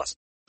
plus.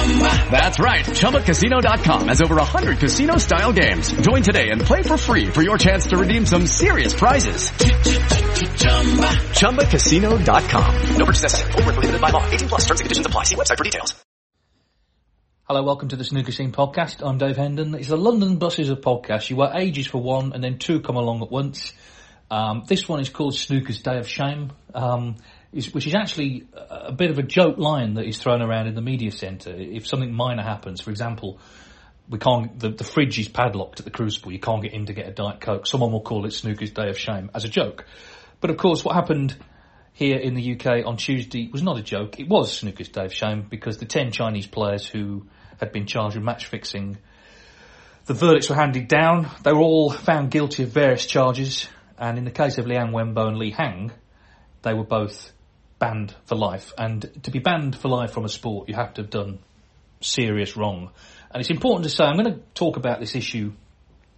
That's right, ChumbaCasino.com has over 100 casino-style games. Join today and play for free for your chance to redeem some serious prizes. ChumbaCasino.com. No purchase necessary. Were prohibited by law. 18 plus. Terms and conditions apply. See website for details. Hello, welcome to the Snooker Scene podcast. I'm Dave Hendon. It's the London Buses of podcast. You wait ages for one and then two come along at once. Um, this one is called Snooker's Day of Shame, um, is, which is actually a, bit of a joke line that is thrown around in the media centre. If something minor happens, for example, we can't, the, the fridge is padlocked at the Crucible, you can't get in to get a Diet Coke, someone will call it Snooker's Day of Shame as a joke. But of course, what happened here in the UK on Tuesday was not a joke. It was Snooker's Day of Shame because the 10 Chinese players who had been charged with match fixing, the verdicts were handed down. They were all found guilty of various charges. And in the case of Liang Wenbo and Li Hang, they were both banned for life. And to be banned for life from a sport, you have to have done serious wrong. And it's important to say, I'm going to talk about this issue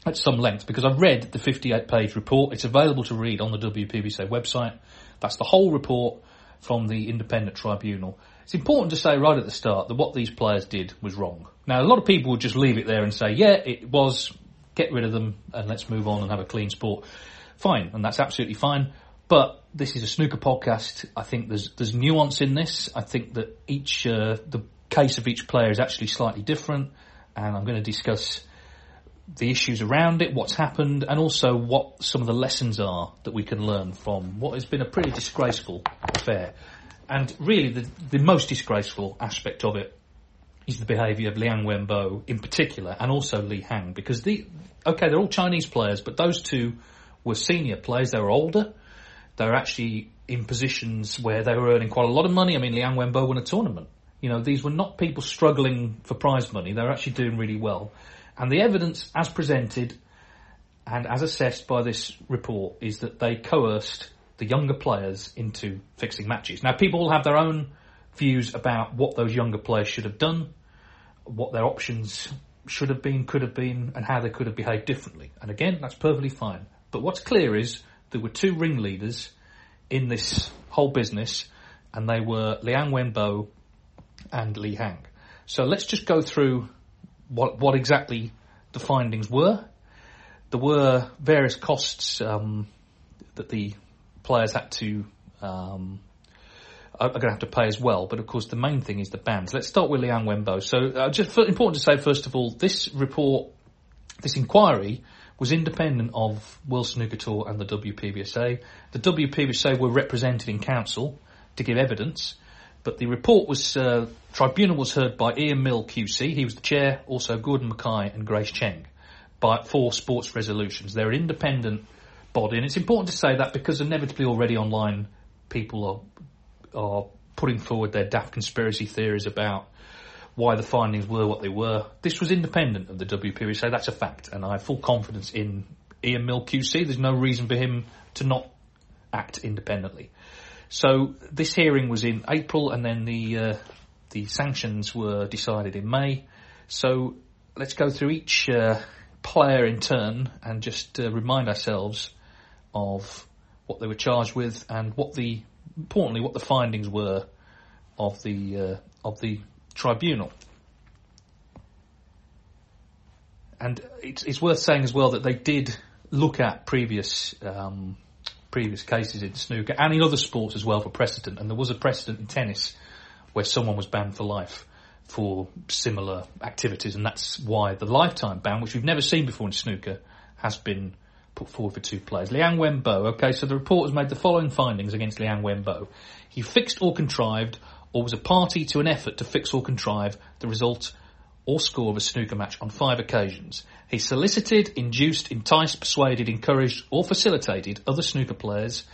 at some length because I've read the 58 page report. It's available to read on the WPBSA website. That's the whole report from the independent tribunal. It's important to say right at the start that what these players did was wrong. Now, a lot of people would just leave it there and say, yeah, it was, get rid of them and let's move on and have a clean sport. Fine, and that's absolutely fine. But this is a snooker podcast. I think there's there's nuance in this. I think that each uh, the case of each player is actually slightly different, and I'm going to discuss the issues around it, what's happened, and also what some of the lessons are that we can learn from what has been a pretty disgraceful affair. And really, the, the most disgraceful aspect of it is the behaviour of Liang Wenbo in particular, and also Li Hang, because the okay, they're all Chinese players, but those two were senior players. They were older. They were actually in positions where they were earning quite a lot of money. I mean, Liang Wenbo won a tournament. You know, these were not people struggling for prize money. They were actually doing really well. And the evidence, as presented and as assessed by this report, is that they coerced the younger players into fixing matches. Now, people will have their own views about what those younger players should have done, what their options should have been, could have been, and how they could have behaved differently. And again, that's perfectly fine. But what's clear is there were two ringleaders in this whole business, and they were Liang Wenbo and Li Hang. So let's just go through what what exactly the findings were. There were various costs um, that the players had to um, are going to have to pay as well. But of course, the main thing is the bans. Let's start with Liang Wenbo. So, uh, just for, important to say first of all, this report, this inquiry, was independent of World Snooker Tour and the WPBSA. The WPBSA were represented in council to give evidence, but the report was uh, tribunal was heard by Ian Mill QC. He was the chair. Also, Gordon Mackay and Grace Cheng by four sports resolutions. They're an independent body, and it's important to say that because inevitably already online people are are putting forward their daft conspiracy theories about why the findings were what they were. This was independent of the WPBSA, so that's a fact, and I have full confidence in Ian Mill QC. There's no reason for him to not act independently. So this hearing was in April, and then the uh, the sanctions were decided in May. So let's go through each uh, player in turn and just uh, remind ourselves of what they were charged with and what the importantly what the findings were of the uh, of the tribunal. And it's, it's worth saying as well that they did look at previous um, previous cases in snooker and in other sports as well for precedent. And there was a precedent in tennis where someone was banned for life for similar activities, and that's why the lifetime ban, which we've never seen before in snooker, has been put forward for two players. Liang Wenbo, okay, so the report has made the following findings against Liang Wenbo. He fixed or contrived, or was a party to an effort to fix or contrive the result or score of a snooker match on five occasions. He solicited, induced, enticed, persuaded, encouraged, or facilitated other snooker players,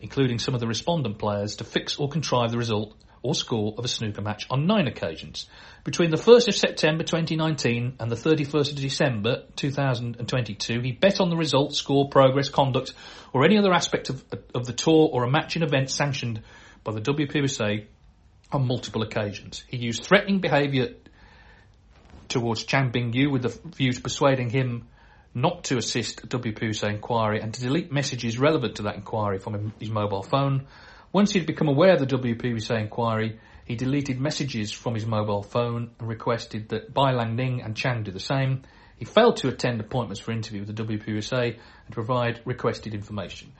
including some of the respondent players, to fix or contrive the result or score of a snooker match on nine occasions. Between the 1st of September 2019 and the 31st of December 2022, he bet on the result, score, progress, conduct, or any other aspect of, of the tour or a match event sanctioned by the WPBSA on multiple occasions. He used threatening behaviour towards Chang Bing-yu with the view to persuading him not to assist WPBSA inquiry and to delete messages relevant to that inquiry from his mobile phone. Once he'd become aware of the WPBSA inquiry, he deleted messages from his mobile phone and requested that Bai Lang Ning and Chang do the same. He failed to attend appointments for interview with the WPBSA and provide requested information.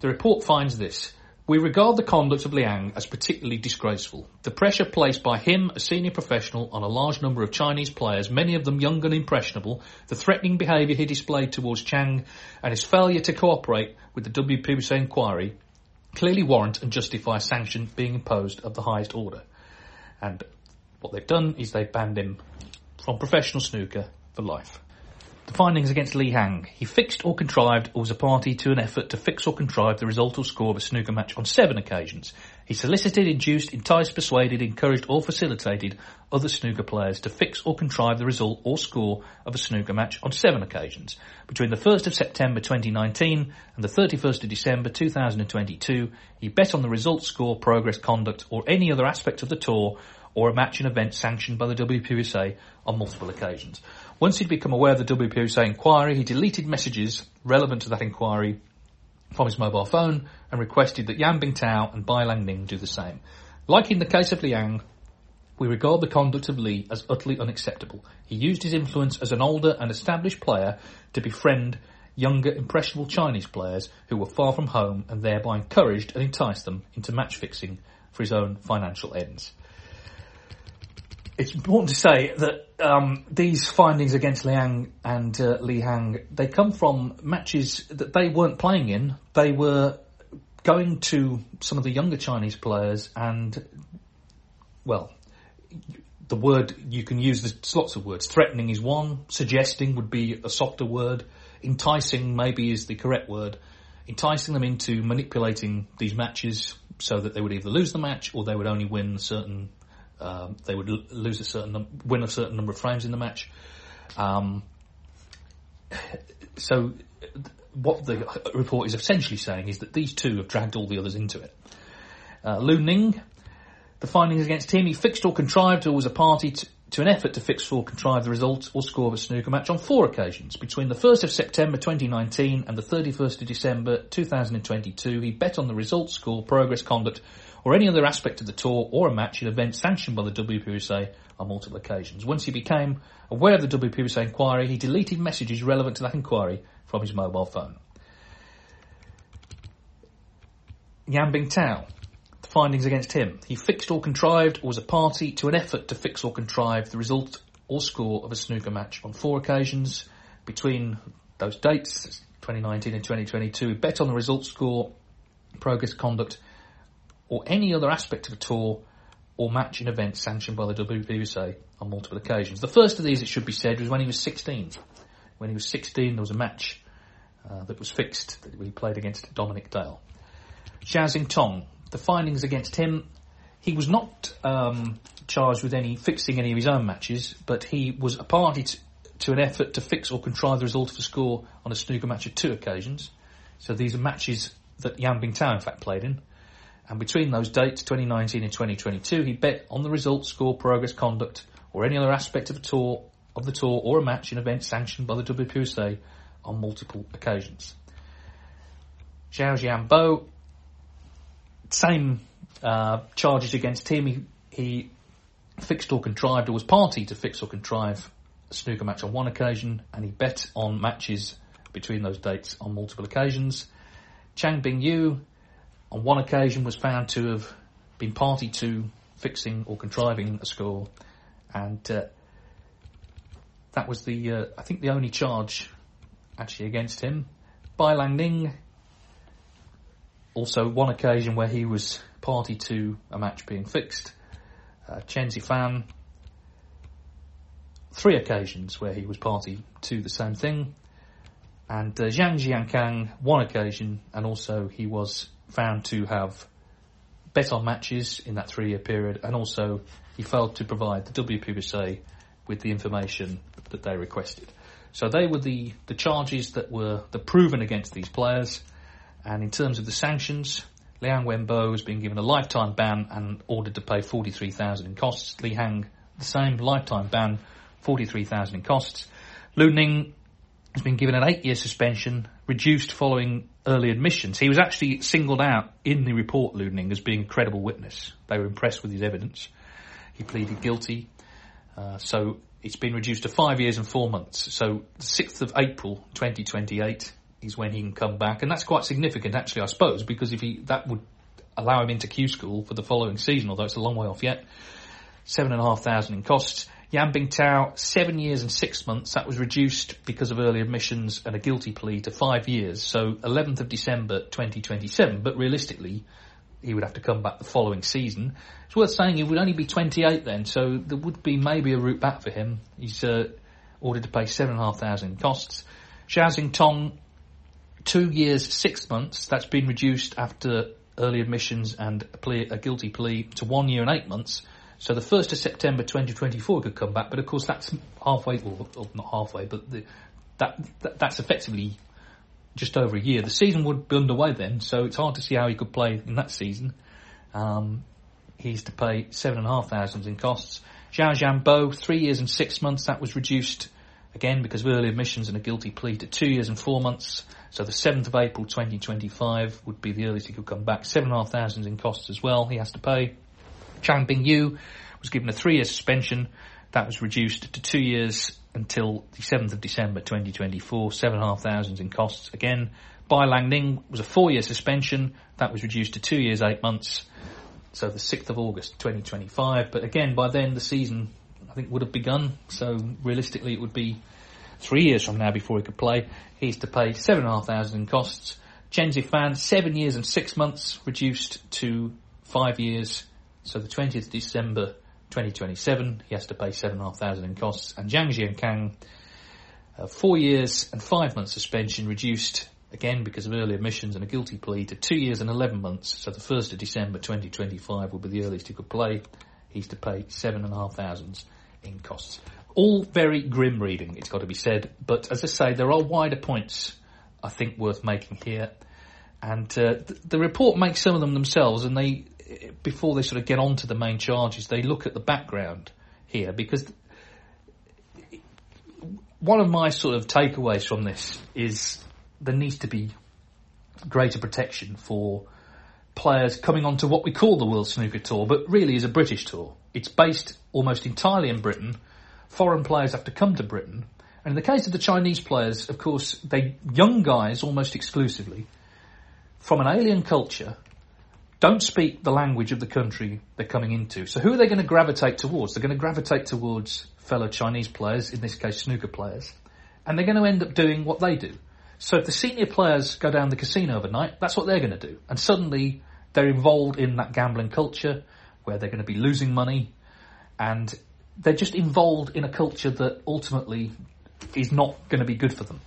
The report finds this. We regard the conduct of Liang as particularly disgraceful. The pressure placed by him, a senior professional, on a large number of Chinese players, many of them young and impressionable, the threatening behaviour he displayed towards Chang, and his failure to cooperate with the WPBSA inquiry clearly warrant and justify sanction being imposed of the highest order. And what they've done is they've banned him from professional snooker for life. The findings against Li Hang. He fixed or contrived or was a party to an effort to fix or contrive the result or score of a snooker match on seven occasions. He solicited, induced, enticed, persuaded, encouraged or facilitated other snooker players to fix or contrive the result or score of a snooker match on seven occasions. Between the 1st of September 2019 and the 31st of December 2022, he bet on the result, score, progress, conduct or any other aspect of the tour or a match and event sanctioned by the WPBSA on multiple occasions. Once he'd become aware of the WPBSA inquiry, he deleted messages relevant to that inquiry from his mobile phone and requested that Yan Bingtao and Bai Langning do the same. Like in the case of Liang, we regard the conduct of Li as utterly unacceptable. He used his influence as an older and established player to befriend younger, impressionable Chinese players who were far from home and thereby encouraged and enticed them into match fixing for his own financial ends it's important to say that um, these findings against Liang and uh, Li Hang they come from matches that they weren't playing in. They were going to some of the younger Chinese players, and well, the word you can use. There's lots of words. Threatening is one. Suggesting would be a softer word. Enticing maybe is the correct word. Enticing them into manipulating these matches so that they would either lose the match or they would only win certain um, they would lose a certain win a certain number of frames in the match. Um, so, what the report is essentially saying is that these two have dragged all the others into it. Uh, Lu Ning, the findings against him, he fixed or contrived or was a party to, to an effort to fix or contrive the result or score of a snooker match on four occasions. Between the 1st of September 2019 and the 31st of December 2022, he bet on the result, score, progress, conduct, or any other aspect of the tour or a match in events sanctioned by the WPBSA on multiple occasions. Once he became aware of the WPBSA inquiry, he deleted messages relevant to that inquiry from his mobile phone. Yan Bingtao, the findings against him. He fixed or contrived or was a party to an effort to fix or contrive the result or score of a snooker match on four occasions between those dates, 2019 and 2022. He bet on the result score, progress conduct, or any other aspect of a tour or match and event sanctioned by the WPBSA on multiple occasions. The first of these, it should be said, was when he was 16. When he was 16, there was a match uh, that was fixed that he played against Dominic Dale. Zhao Xintong, the findings against him, he was not um, charged with any fixing any of his own matches, but he was a party to, to an effort to fix or contrive the result of a score on a snooker match at two occasions. So these are matches that Yan Bingtao in fact played in. And between those dates, 2019 and 2022, he bet on the result, score, progress, conduct, or any other aspect of a tour of the tour or a match in event sanctioned by the WPBSA on multiple occasions. Zhao Jianbo, same uh, charges against him. He he fixed or contrived or was party to fix or contrive a snooker match on one occasion, and he bet on matches between those dates on multiple occasions. Chang Bing Yu, on one occasion, was found to have been party to fixing or contriving a score, and uh, that was the, uh, I think, the only charge actually against him. Bai Lang Ning, also one occasion where he was party to a match being fixed. Uh, Chen Zifan, three occasions where he was party to the same thing. And uh, Zhang Jiankang, one occasion, and also he was found to have bet on matches in that three year period, and also he failed to provide the WPBSA with the information that they requested. So they were the, the charges that were the proven against these players. And in terms of the sanctions, Liang Wenbo has been given a lifetime ban and ordered to pay 43,000 in costs. Li Hang, the same lifetime ban, 43,000 in costs. Lu Ning has been given an eight-year suspension, reduced following early admissions. He was actually singled out in the report, Lu Ning, as being a credible witness. They were impressed with his evidence. He pleaded guilty. Uh, so it's been reduced to five years and four months. So the 6th of April 2028 is when he can come back. And that's quite significant, actually, I suppose, because if he, that would allow him into Q school for the following season, although it's a long way off yet. Seven and a half thousand in costs. Yan Bingtao, seven years and six months. That was reduced because of early admissions and a guilty plea to five years. So 11th of December 2027. But realistically, he would have to come back the following season. It's worth saying he would only be 28 then, so there would be maybe a route back for him. He's uh, ordered to pay seven and a half thousand costs. Zhao Tong, two years, six months. That's been reduced after early admissions and a, plea, a guilty plea to one year and eight months. So the 1st of September 2024 could come back, but of course that's halfway, or, or not halfway, but the, that, that, that's effectively just over a year. The season would be underway then, so it's hard to see how he could play in that season. Um, he's to pay seven and a half thousand in costs. Zhao Jianbo, three years and six months. That was reduced again because of early admissions and a guilty plea to two years and four months. So the 7th of April 2025 would be the earliest he could come back. Seven and a half thousand in costs as well. He has to pay. Chang Bing Yu was given a three-year suspension. That was reduced to two years until the 7th of December 2024. Seven and a half thousand in costs again. Bai Lang Ning was a four-year suspension. That was reduced to two years, eight months. So the 6th of August 2025. But again, by then the season, I think, would have begun. So realistically, it would be three years from now before he could play. He's to pay seven and a half thousand in costs. Chen Zifan, seven years and six months, reduced to five years. So the 20th December 2027, he has to pay seven and a half thousand in costs. And Zhang Jiankang, uh, four years and five months suspension, reduced again because of early admissions and a guilty plea to two years and 11 months. So the 1st of December 2025 will be the earliest he could play. He's to pay seven and a half thousands in costs. All very grim reading, it's got to be said. But as I say, there are wider points I think worth making here. And uh, the report makes some of them themselves, and they, before they sort of get on to the main charges, they look at the background here because one of my sort of takeaways from this is there needs to be greater protection for players coming onto what we call the World Snooker Tour, but really is a British tour. It's based almost entirely in Britain. Foreign players have to come to Britain. And in the case of the Chinese players, of course, they young guys almost exclusively from an alien culture don't speak the language of the country they're coming into. So who are they going to gravitate towards? They're going to gravitate towards fellow Chinese players, in this case snooker players, and they're going to end up doing what they do. So if the senior players go down the casino overnight, that's what they're going to do. And suddenly they're involved in that gambling culture where they're going to be losing money and they're just involved in a culture that ultimately is not going to be good for them.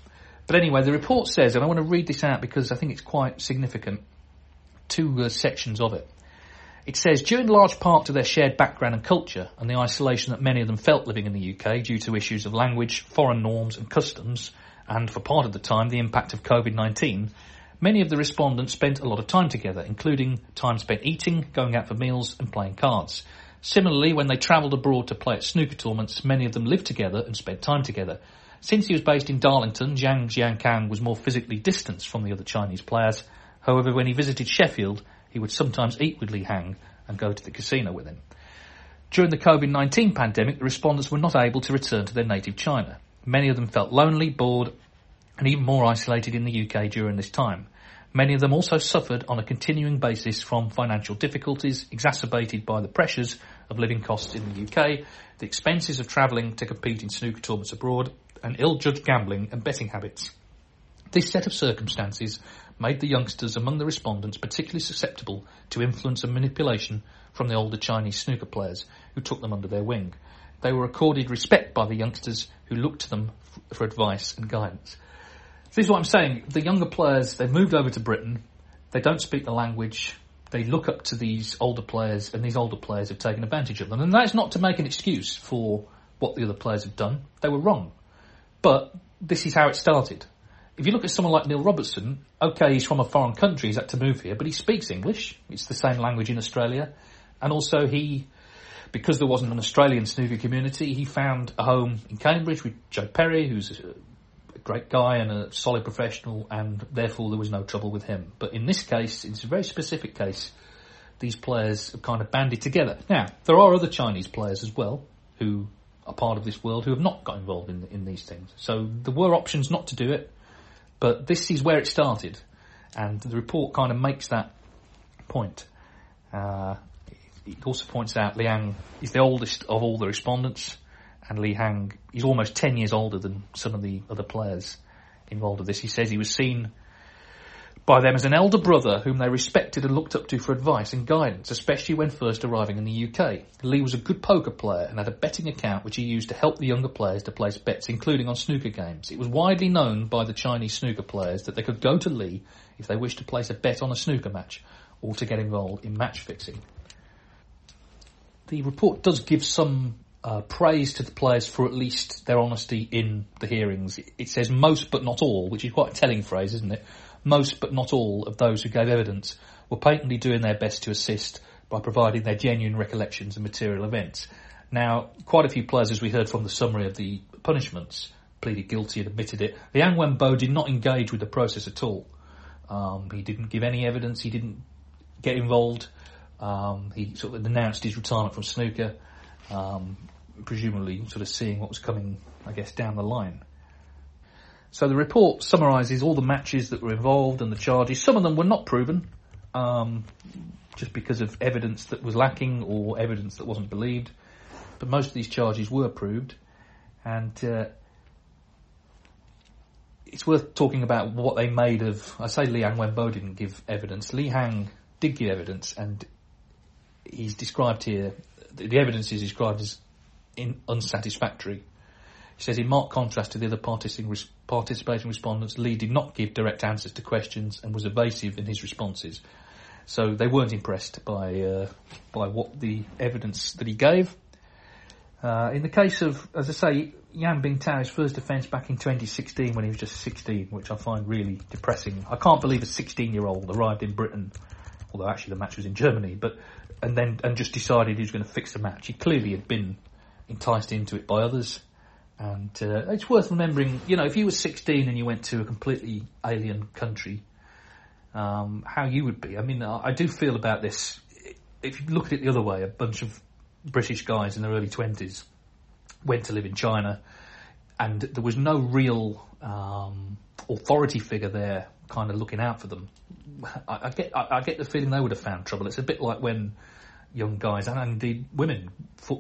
But anyway, the report says, and I want to read this out because I think it's quite significant, two uh, sections of it. It says, due in large part to their shared background and culture and the isolation that many of them felt living in the UK due to issues of language, foreign norms and customs, and for part of the time the impact of COVID-19, many of the respondents spent a lot of time together, including time spent eating, going out for meals and playing cards. Similarly, when they travelled abroad to play at snooker tournaments, many of them lived together and spent time together. Since he was based in Darlington, Zhang Jiankang was more physically distanced from the other Chinese players. However, when he visited Sheffield, he would sometimes eat with Li Hang and go to the casino with him. During the COVID-19 pandemic, the respondents were not able to return to their native China. Many of them felt lonely, bored, and even more isolated in the UK during this time. Many of them also suffered on a continuing basis from financial difficulties exacerbated by the pressures of living costs in the UK, the expenses of travelling to compete in snooker tournaments abroad, and ill-judged gambling and betting habits. This set of circumstances made the youngsters among the respondents particularly susceptible to influence and manipulation from the older Chinese snooker players who took them under their wing. They were accorded respect by the youngsters who looked to them f- for advice and guidance. This is what I'm saying. The younger players, they've moved over to Britain. They don't speak the language. They look up to these older players, and these older players have taken advantage of them. And that's not to make an excuse for what the other players have done. They were wrong. But this is how it started. If you look at someone like Neil Robertson, okay, he's from a foreign country, he's had to move here, but he speaks English. It's the same language in Australia. And also he, because there wasn't an Australian snooker community, he found a home in Cambridge with Joe Perry, who's a great guy and a solid professional, and therefore there was no trouble with him. But in this case, it's a very specific case, these players have kind of banded together. Now, there are other Chinese players as well who are part of this world who have not got involved in, in these things. So there were options not to do it, but this is where it started, and the report kind of makes that point. Uh, it also points out Liang is the oldest of all the respondents, and Li Hang is almost 10 years older than some of the other players involved with this. He says he was seen by them as an elder brother whom they respected and looked up to for advice and guidance, especially when first arriving in the UK. Lee was a good poker player and had a betting account which he used to help the younger players to place bets, including on snooker games. It was widely known by the Chinese snooker players that they could go to Lee if they wished to place a bet on a snooker match or to get involved in match fixing. The report does give some uh, praise to the players for at least their honesty in the hearings. It, it says most but not all, which is quite a telling phrase, isn't it? Most but not all of those who gave evidence were patently doing their best to assist by providing their genuine recollections of material events. Now, quite a few players, as we heard from the summary of the punishments, pleaded guilty and admitted it. Liang Wenbo did not engage with the process at all. Um, he didn't give any evidence. He didn't get involved. Um, he sort of announced his retirement from snooker, um, presumably sort of seeing what was coming, I guess, down the line. So the report summarises all the matches that were involved and the charges. Some of them were not proven, um, just because of evidence that was lacking or evidence that wasn't believed. But most of these charges were proved, and uh, it's worth talking about what they made of. I say Liang Wenbo didn't give evidence. Li Hang did give evidence, and he's described here. The, the evidence is described as in unsatisfactory. Says, in marked contrast to the other participating, respondents, Lee did not give direct answers to questions and was evasive in his responses. So they weren't impressed by uh, by what the evidence that he gave. Uh, in the case of, as I say, Yan Bingtao's first offence back in 2016 when he was just 16, which I find really depressing. I can't believe a 16 year old arrived in Britain, although actually the match was in Germany, but and then and just decided he was going to fix the match. He clearly had been enticed into it by others. And uh, it's worth remembering, you know, if you were 16 and you went to a completely alien country, um, how you would be. I mean, I, I do feel about this. If you look at it the other way, a bunch of British guys in their early 20s went to live in China, and there was no real um, authority figure there kind of looking out for them. I, I get I, I get the feeling they would have found trouble. It's a bit like when young guys and indeed women,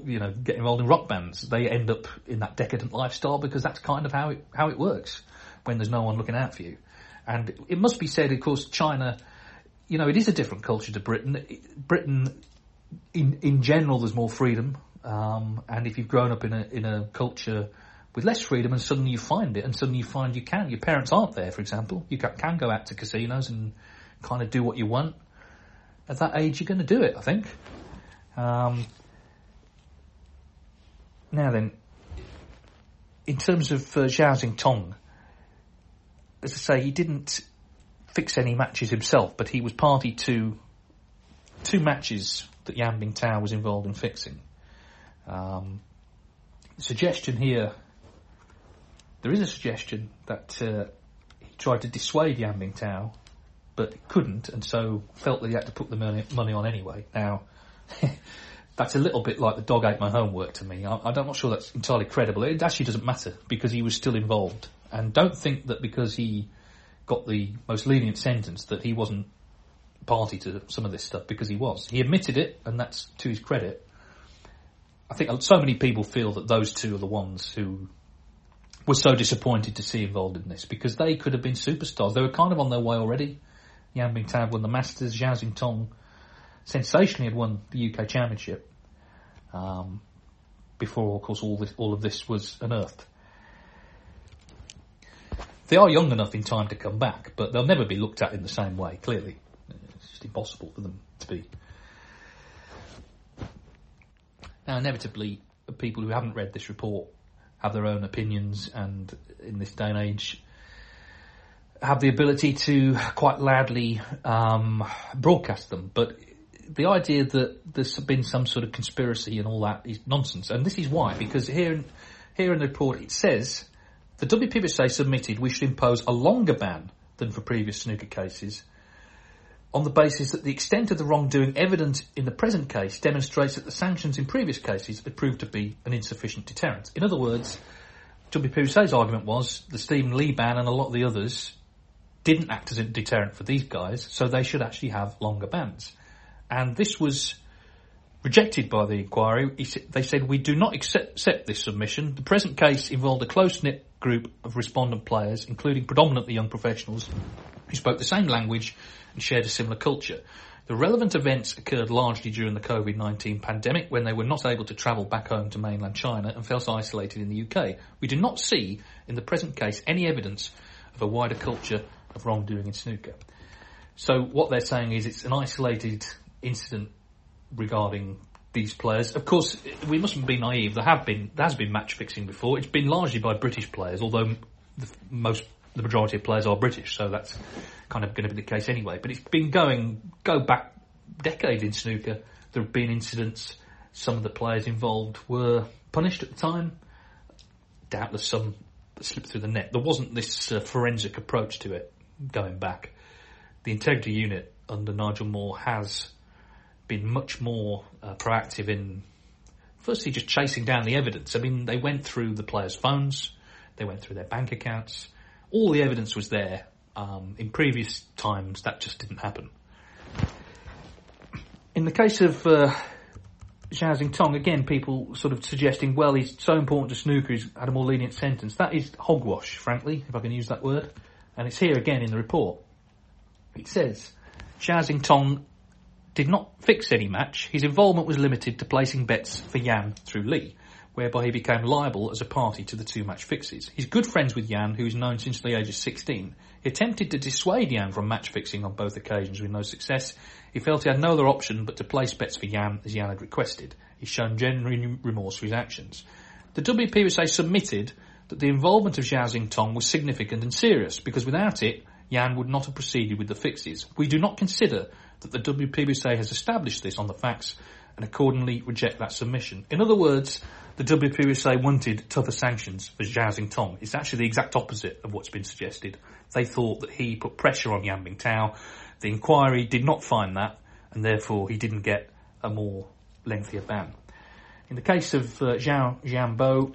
you know, get involved in rock bands. They end up in that decadent lifestyle because that's kind of how it how it works when there's no one looking out for you. And it must be said, of course, China, you know, it is a different culture to Britain. Britain, in in general, there's more freedom. Um, and if you've grown up in a in a culture with less freedom, and suddenly you find it, and suddenly you find you can, your parents aren't there, for example, you can, can go out to casinos and kind of do what you want. At that age, you're going to do it, I think. Um, now then, in terms of uh, Zhao Xintong, as I say, he didn't fix any matches himself, but he was party to two matches that Yan Bingtao was involved in fixing. Um, suggestion here, there is a suggestion that uh, he tried to dissuade Yan Bingtao, but couldn't, and so felt that he had to put the money, money on anyway. Now, that's a little bit like the dog ate my homework to me. I, I'm not sure that's entirely credible. It actually doesn't matter because he was still involved. And don't think that because he got the most lenient sentence that he wasn't party to some of this stuff because he was. He admitted it, and that's to his credit. I think so many people feel that those two are the ones who were so disappointed to see involved in this because they could have been superstars. They were kind of on their way already. Yan Bingtao won the Masters. Zhao Xintong sensationally had won the UK Championship um, before, of course, all this, all of this was unearthed. They are young enough in time to come back, but they'll never be looked at in the same way. Clearly, it's just impossible for them to be. Now, inevitably, people who haven't read this report have their own opinions, and in this day and age, have the ability to quite loudly um, broadcast them. But the idea that there's been some sort of conspiracy and all that is nonsense. And this is why, because here, in, here in the report it says the WPBSA submitted we should impose a longer ban than for previous snooker cases on the basis that the extent of the wrongdoing evident in the present case demonstrates that the sanctions in previous cases had proved to be an insufficient deterrent. In other words, WPBSA's argument was the Stephen Lee ban and a lot of the others didn't act as a deterrent for these guys, so they should actually have longer bans and this was rejected by the inquiry. They said, we do not accept, accept this submission. The present case involved a close-knit group of respondent players, including predominantly young professionals, who spoke the same language and shared a similar culture. The relevant events occurred largely during the COVID-19 pandemic when they were not able to travel back home to mainland China and felt isolated in the UK. We do not see, in the present case, any evidence of a wider culture of wrongdoing in snooker. So what they're saying is it's an isolated incident regarding these players. Of course, we mustn't be naive. There have been there has been match fixing before. It's been largely by British players, although the, most the majority of players are British, so that's kind of going to be the case anyway. But it's been going go back decades in snooker. There have been incidents. Some of the players involved were punished at the time. Doubtless some slipped through the net. There wasn't this uh, forensic approach to it going back. The integrity unit under Nigel Mawer has been much more uh, proactive in firstly just chasing down the evidence. I mean, they went through the players' phones, they went through their bank accounts, all the evidence was there. Um, in previous times, that just didn't happen. In the case of uh, Zhao Xintong, again, people sort of suggesting, well, he's so important to snooker, he's had a more lenient sentence. That is hogwash, frankly, if I can use that word. And it's here again in the report. It says, Zhao Xintong did not fix any match, his involvement was limited to placing bets for Yan through Lee, whereby he became liable as a party to the two match fixes. He's good friends with Yan, who is known since the age of 16. He attempted to dissuade Yan from match fixing on both occasions with no success. He felt he had no other option but to place bets for Yan as Yan had requested. He's shown genuine remorse for his actions. The WPBSA submitted that the involvement of Zhao Tong was significant and serious because without it, Yan would not have proceeded with the fixes. We do not consider that the WPBSA has established this on the facts and accordingly reject that submission. In other words, the WPBSA wanted tougher sanctions for Zhao Xintong. It's actually the exact opposite of what's been suggested. They thought that he put pressure on Yan Tao. The inquiry did not find that, and therefore he didn't get a more lengthier ban. In the case of uh, Zhao Jianbo,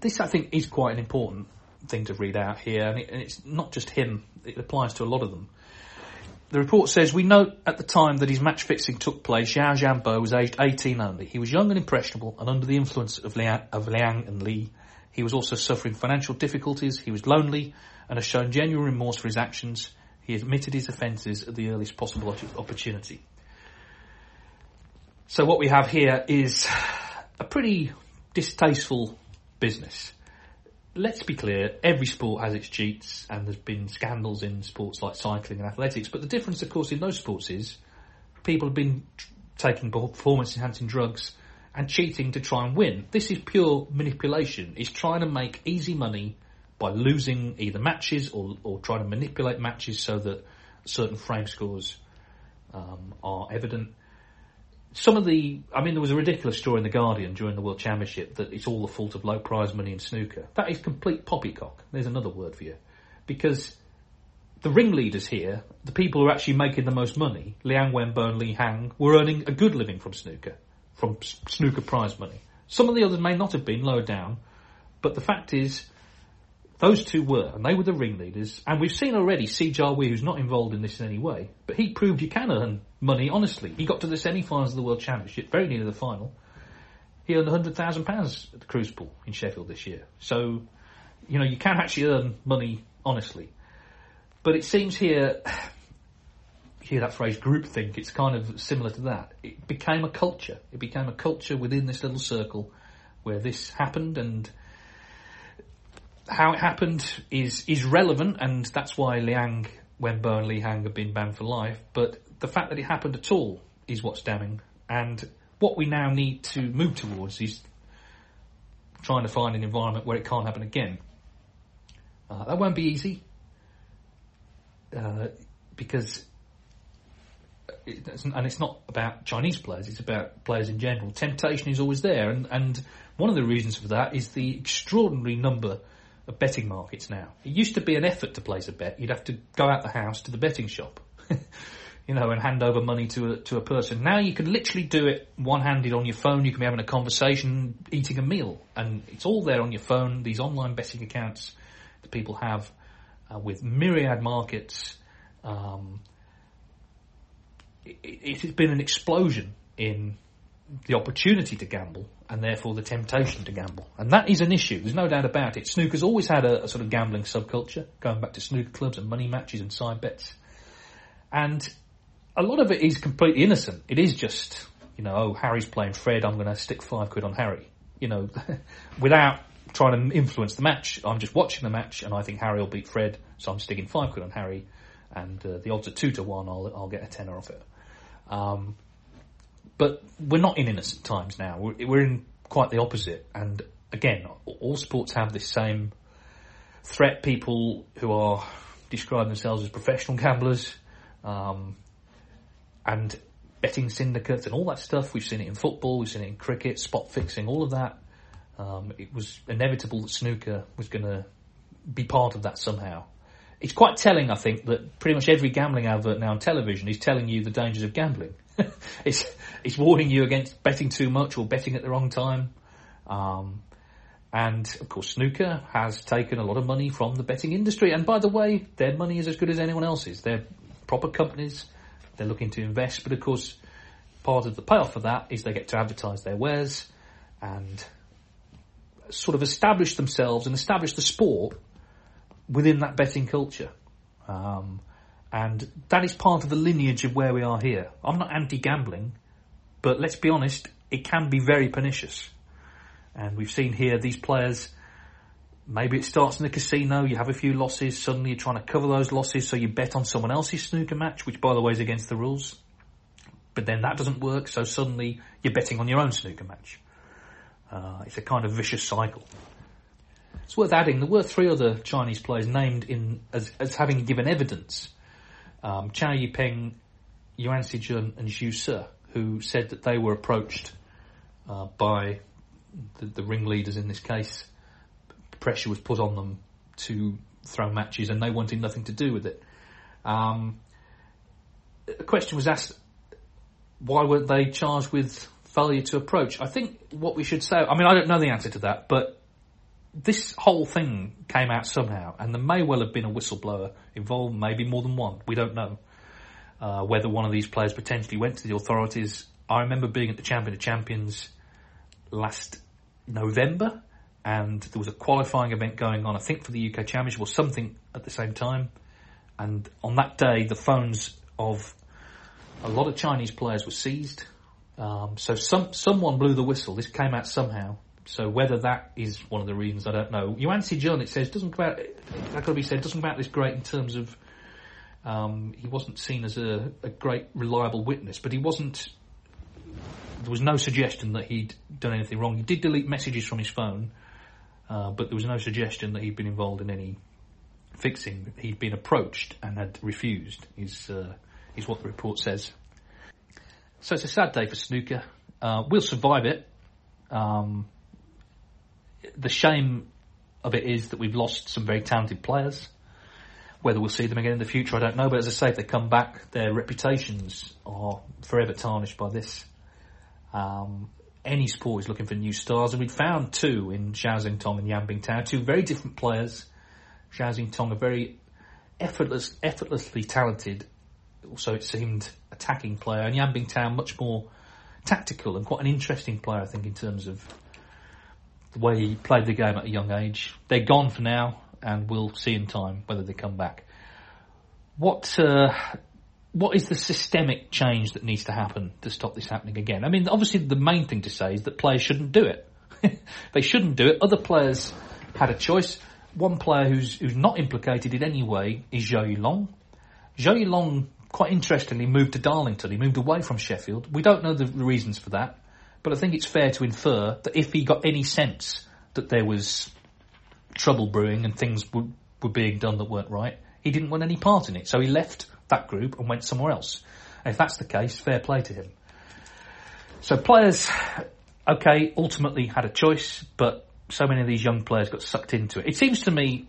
this I think is quite an important thing to read out here, and, it, and it's not just him, it applies to a lot of them. The report says, we note at the time that his match fixing took place, Zhao Jianbo was aged 18 only. He was young and impressionable and under the influence of Liang, of Liang and Li. He was also suffering financial difficulties. He was lonely and has shown genuine remorse for his actions. He admitted his offences at the earliest possible opportunity. So what we have here is a pretty distasteful business let's be clear, every sport has its cheats, and there's been scandals in sports like cycling and athletics. But the difference, of course, in those sports is people have been taking performance enhancing drugs and cheating to try and win. This is pure manipulation. It's trying to make easy money by losing either matches or, or trying to manipulate matches so that certain frame scores um, are evident some of the, I mean, there was a ridiculous story in the Guardian during the World Championship that it's all the fault of low prize money in snooker. That is complete poppycock. There's another word for you, because the ringleaders here, the people who are actually making the most money, Liang Wenbo and Li Hang, were earning a good living from snooker, from snooker prize money. Some of the others may not have been lower down, but the fact is, those two were, and they were the ringleaders. And we've seen already Si Jiahui, who's not involved in this in any way, but he proved you can earn money honestly. He got to the semi-finals of the World Championship, very near the final. He earned £100,000 at the Crucible in Sheffield this year. So, you know, you can actually earn money honestly. But it seems here, hear that phrase groupthink, it's kind of similar to that. It became a culture. It became a culture within this little circle where this happened and how it happened is is relevant, and that's why Liang Wenbo and Li Hang have been banned for life. But the fact that it happened at all is what's damning. And what we now need to move towards is trying to find an environment where it can't happen again. Uh, that won't be easy uh, because. It, and it's not about Chinese players; it's about players in general. Temptation is always there, and, and one of the reasons for that is the extraordinary number of betting markets now. It used to be an effort to place a bet. You'd have to go out the house to the betting shop, you know, and hand over money to a, to a person. Now you can literally do it one-handed on your phone. You can be having a conversation, eating a meal, and it's all there on your phone. These online betting accounts that people have uh, with myriad markets. Um, it, it has been an explosion in the opportunity to gamble and therefore the temptation to gamble. And that is an issue. There's no doubt about it. Snooker's always had a, a, sort of gambling subculture, going back to snooker clubs and money matches and side bets. And a lot of it is completely innocent. It is just, you know, oh, Harry's playing Fred, I'm going to stick five quid on Harry. You know, without trying to influence the match. I'm just watching the match and I think Harry will beat Fred, so I'm sticking five quid on Harry. And uh, the odds are two to one, I'll, I'll get a tenner off it. Um, but we're not in innocent times now. We're, we're in quite the opposite. And again, all sports have this same threat. People who are describing themselves as professional gamblers, um, and betting syndicates and all that stuff. We've seen it in football. We've seen it in cricket, spot fixing, all of that. Um, it was inevitable that snooker was going to be part of that somehow. It's quite telling, I think, that pretty much every gambling advert now on television is telling you the dangers of gambling. it's it's warning you against betting too much or betting at the wrong time. Um, and of course, snooker has taken a lot of money from the betting industry. And by the way, their money is as good as anyone else's. They're proper companies. They're looking to invest, but of course, part of the payoff for that is they get to advertise their wares and sort of establish themselves and establish the sport within that betting culture. Um, and that is part of the lineage of where we are here. I'm not anti-gambling, but let's be honest, it can be very pernicious. And we've seen here these players, maybe it starts in the casino, you have a few losses, suddenly you're trying to cover those losses, so you bet on someone else's snooker match, which by the way is against the rules. But then that doesn't work, so suddenly you're betting on your own snooker match. Uh, it's a kind of vicious cycle. It's worth adding there were three other Chinese players named in as, as having given evidence. Um, Chow Yipeng, Yuan Sijun, and Zhu Se, who said that they were approached uh, by the, the ringleaders in this case. Pressure was put on them to throw matches, and they wanted nothing to do with it. Um, a question was asked: Why weren't they charged with failure to approach? I think what we should say. I mean, I don't know the answer to that, but this whole thing came out somehow, and there may well have been a whistleblower involved, maybe more than one. We don't know uh, whether one of these players potentially went to the authorities. I remember being at the Champion of Champions last November, and there was a qualifying event going on, I think for the UK Championship or something at the same time. And on that day, the phones of a lot of Chinese players were seized. Um, so some someone blew the whistle. This came out somehow. So whether that is one of the reasons, I don't know. Yuan Sijun, it says, doesn't come out, that to be said, doesn't come out this great in terms of, um, he wasn't seen as a, a great reliable witness, but he wasn't, there was no suggestion that he'd done anything wrong. He did delete messages from his phone, uh, but there was no suggestion that he'd been involved in any fixing. He'd been approached and had refused, is, uh, is what the report says. So it's a sad day for snooker. Uh, we'll survive it. Um, the shame of it is that we've lost some very talented players. Whether we'll see them again in the future, I don't know. But as I say, if they come back, their reputations are forever tarnished by this. Um, any sport is looking for new stars, and we'd found two in Zhao Xintong and Yan Bingtao, two very different players. Zhao Xintong, a very effortless, effortlessly talented, also it seemed attacking player, and Yan Bingtao much more tactical and quite an interesting player, I think, in terms of the way he played the game at a young age. They're gone for now, and we'll see in time whether they come back. What uh, what is the systemic change that needs to happen to stop this happening again? I mean, obviously, the main thing to say is that players shouldn't do it. they shouldn't do it. Other players had a choice. One player who's who's not implicated in any way is Zhou Yilong. Zhou Yilong, quite interestingly, moved to Darlington. He moved away from Sheffield. We don't know the reasons for that, but I think it's fair to infer that if he got any sense that there was trouble brewing and things were, were being done that weren't right, he didn't want any part in it. So he left that group and went somewhere else. And if that's the case, fair play to him. So players, okay, ultimately had a choice, but so many of these young players got sucked into it. It seems to me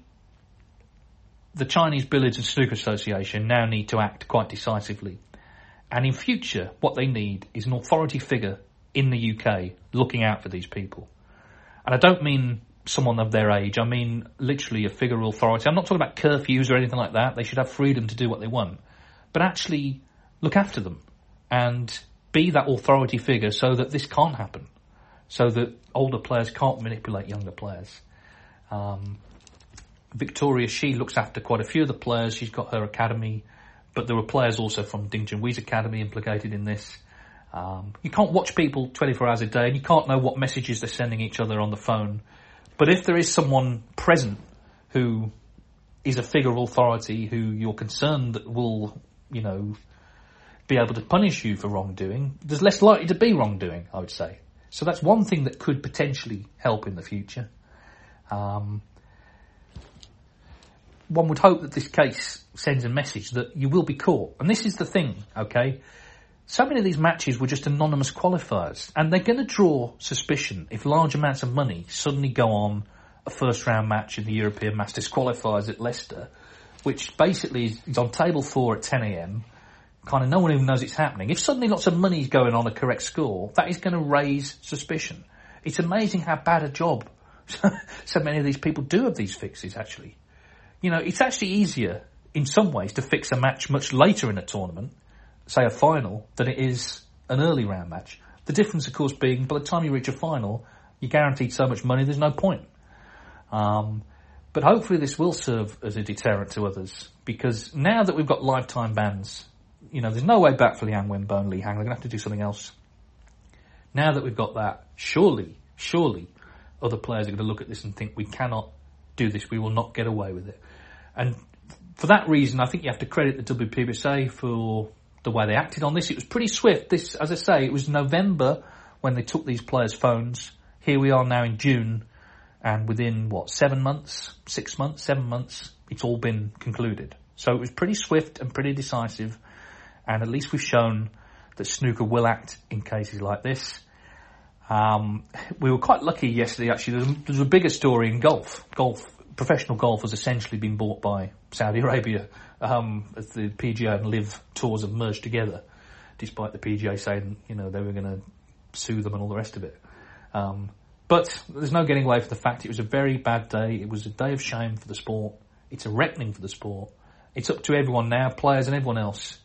the Chinese Billiards and Snooker Association now need to act quite decisively. And in future, what they need is an authority figure in the UK looking out for these people. And I don't mean someone of their age. I mean literally a figure of authority. I'm not talking about curfews or anything like that. They should have freedom to do what they want. But actually look after them and be that authority figure so that this can't happen. So that older players can't manipulate younger players. Um, Victoria, she looks after quite a few of the players. She's got her academy, but there were players also from Ding Junhui's academy implicated in this. Um, you can't watch people 24 hours a day and you can't know what messages they're sending each other on the phone. But if there is someone present who is a figure of authority who you're concerned that will, you know, be able to punish you for wrongdoing, there's less likely to be wrongdoing, I would say. So that's one thing that could potentially help in the future. Um, one would hope that this case sends a message that you will be caught. And this is the thing, okay? So many of these matches were just anonymous qualifiers, and they're going to draw suspicion if large amounts of money suddenly go on a first round match in the European Masters qualifiers at Leicester, which basically is on table four at 10am. Kind of no one even knows it's happening. If suddenly lots of money is going on a correct score, that is going to raise suspicion. It's amazing how bad a job so many of these people do of these fixes, actually. You know, it's actually easier in some ways to fix a match much later in a tournament say a final than it is an early round match. The difference, of course, being by the time you reach a final, you're guaranteed so much money. There's no point. Um, but hopefully, this will serve as a deterrent to others because now that we've got lifetime bans, you know, there's no way back for Liang Wenbo and Li Hang. They're going to have to do something else. Now that we've got that, surely, surely, other players are going to look at this and think we cannot do this. We will not get away with it. And for that reason, I think you have to credit the WPBSA for the way they acted on this. It was pretty swift. This, as I say, it was November when they took these players' phones. Here we are now in June, and within what seven months, six months, seven months, it's all been concluded. So it was pretty swift and pretty decisive, and at least we've shown that snooker will act in cases like this. Um, we were quite lucky yesterday. Actually, There's, was, there was a bigger story in golf. Golf, professional golf, has essentially been bought by Saudi Arabia um, as the PGA and LIV tours have merged together, despite the PGA saying you know they were going to sue them and all the rest of it. Um, but there's no getting away from the fact it was a very bad day. It was a day of shame for the sport. It's a reckoning for the sport. It's up to everyone now, players and everyone else,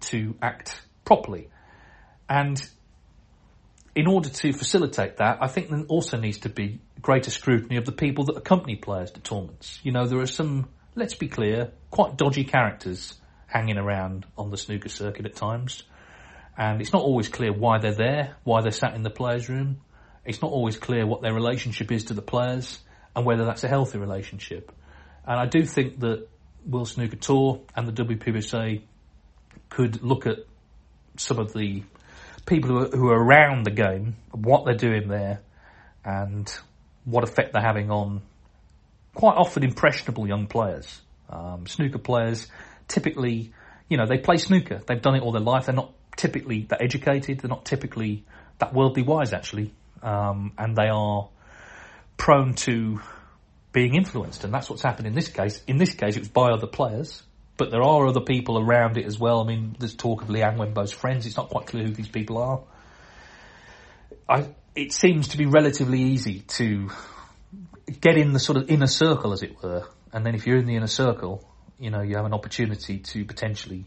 to act properly. And in order to facilitate that, I think there also needs to be greater scrutiny of the people that accompany players to tournaments. You know, there are some let's be clear, quite dodgy characters hanging around on the snooker circuit at times. And it's not always clear why they're there, why they're sat in the players' room. It's not always clear what their relationship is to the players and whether that's a healthy relationship. And I do think that World Snooker Tour and the WPBSA could look at some of the people who are, who are around the game, what they're doing there, and what effect they're having on quite often impressionable young players. Um, snooker players typically, you know, they play snooker. They've done it all their life. They're not typically that educated. They're not typically that worldly wise, actually. Um, and they are prone to being influenced, and that's what's happened in this case. In this case, it was by other players, but there are other people around it as well. I mean, there's talk of Liang Wenbo's friends. It's not quite clear who these people are. I, it seems to be relatively easy to get in the sort of inner circle, as it were, and then if you're in the inner circle, you know, you have an opportunity to potentially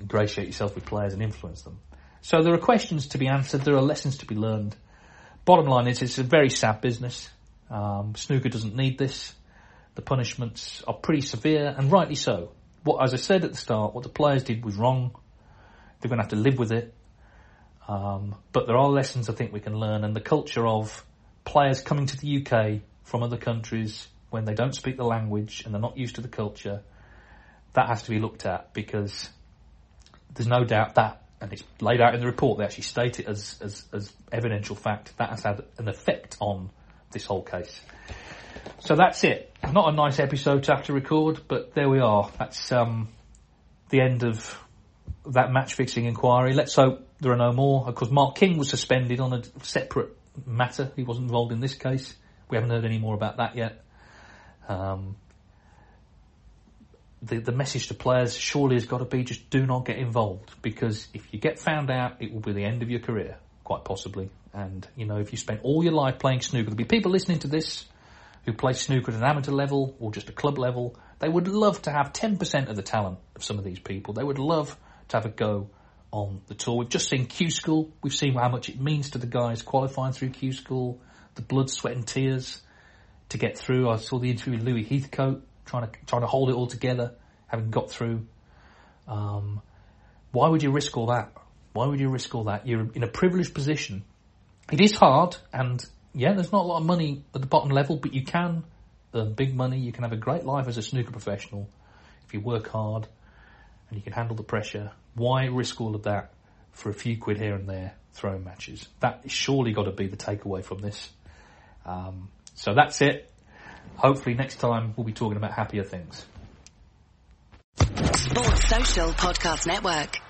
ingratiate yourself with players and influence them. So there are questions to be answered. There are lessons to be learned. Bottom line is, it's a very sad business. Um, snooker doesn't need this. The punishments are pretty severe, and rightly so. What, as I said at the start, what the players did was wrong. They're going to have to live with it. Um, but there are lessons I think we can learn, and the culture of players coming to the UK from other countries when they don't speak the language and they're not used to the culture, that has to be looked at because there's no doubt that, and it's laid out in the report, they actually state it as, as, as evidential fact, that has had an effect on this whole case. So that's it. Not a nice episode to have to record, but there we are. That's um, the end of that match fixing inquiry. Let's hope there are no more. Of course, Mark King was suspended on a separate matter. He wasn't involved in this case. We haven't heard any more about that yet. Um, the the message to players surely has got to be just do not get involved because if you get found out, it will be the end of your career, quite possibly. And you know, if you spend all your life playing snooker, there'll be people listening to this who play snooker at an amateur level or just a club level. They would love to have 10% of the talent of some of these people. They would love to have a go on the tour. We've just seen Q School. We've seen how much it means to the guys qualifying through Q School, the blood, sweat and tears to get through. I saw the interview with Louis Heathcote trying to trying to hold it all together, having got through. Um, why would you risk all that? Why would you risk all that? You're in a privileged position. It is hard, and yeah, there's not a lot of money at the bottom level, but you can earn big money. You can have a great life as a snooker professional if you work hard and you can handle the pressure. Why risk all of that for a few quid here and there throwing matches? That surely got to be the takeaway from this. Um, so that's it. Hopefully next time we'll be talking about happier things. Sports Social Podcast Network.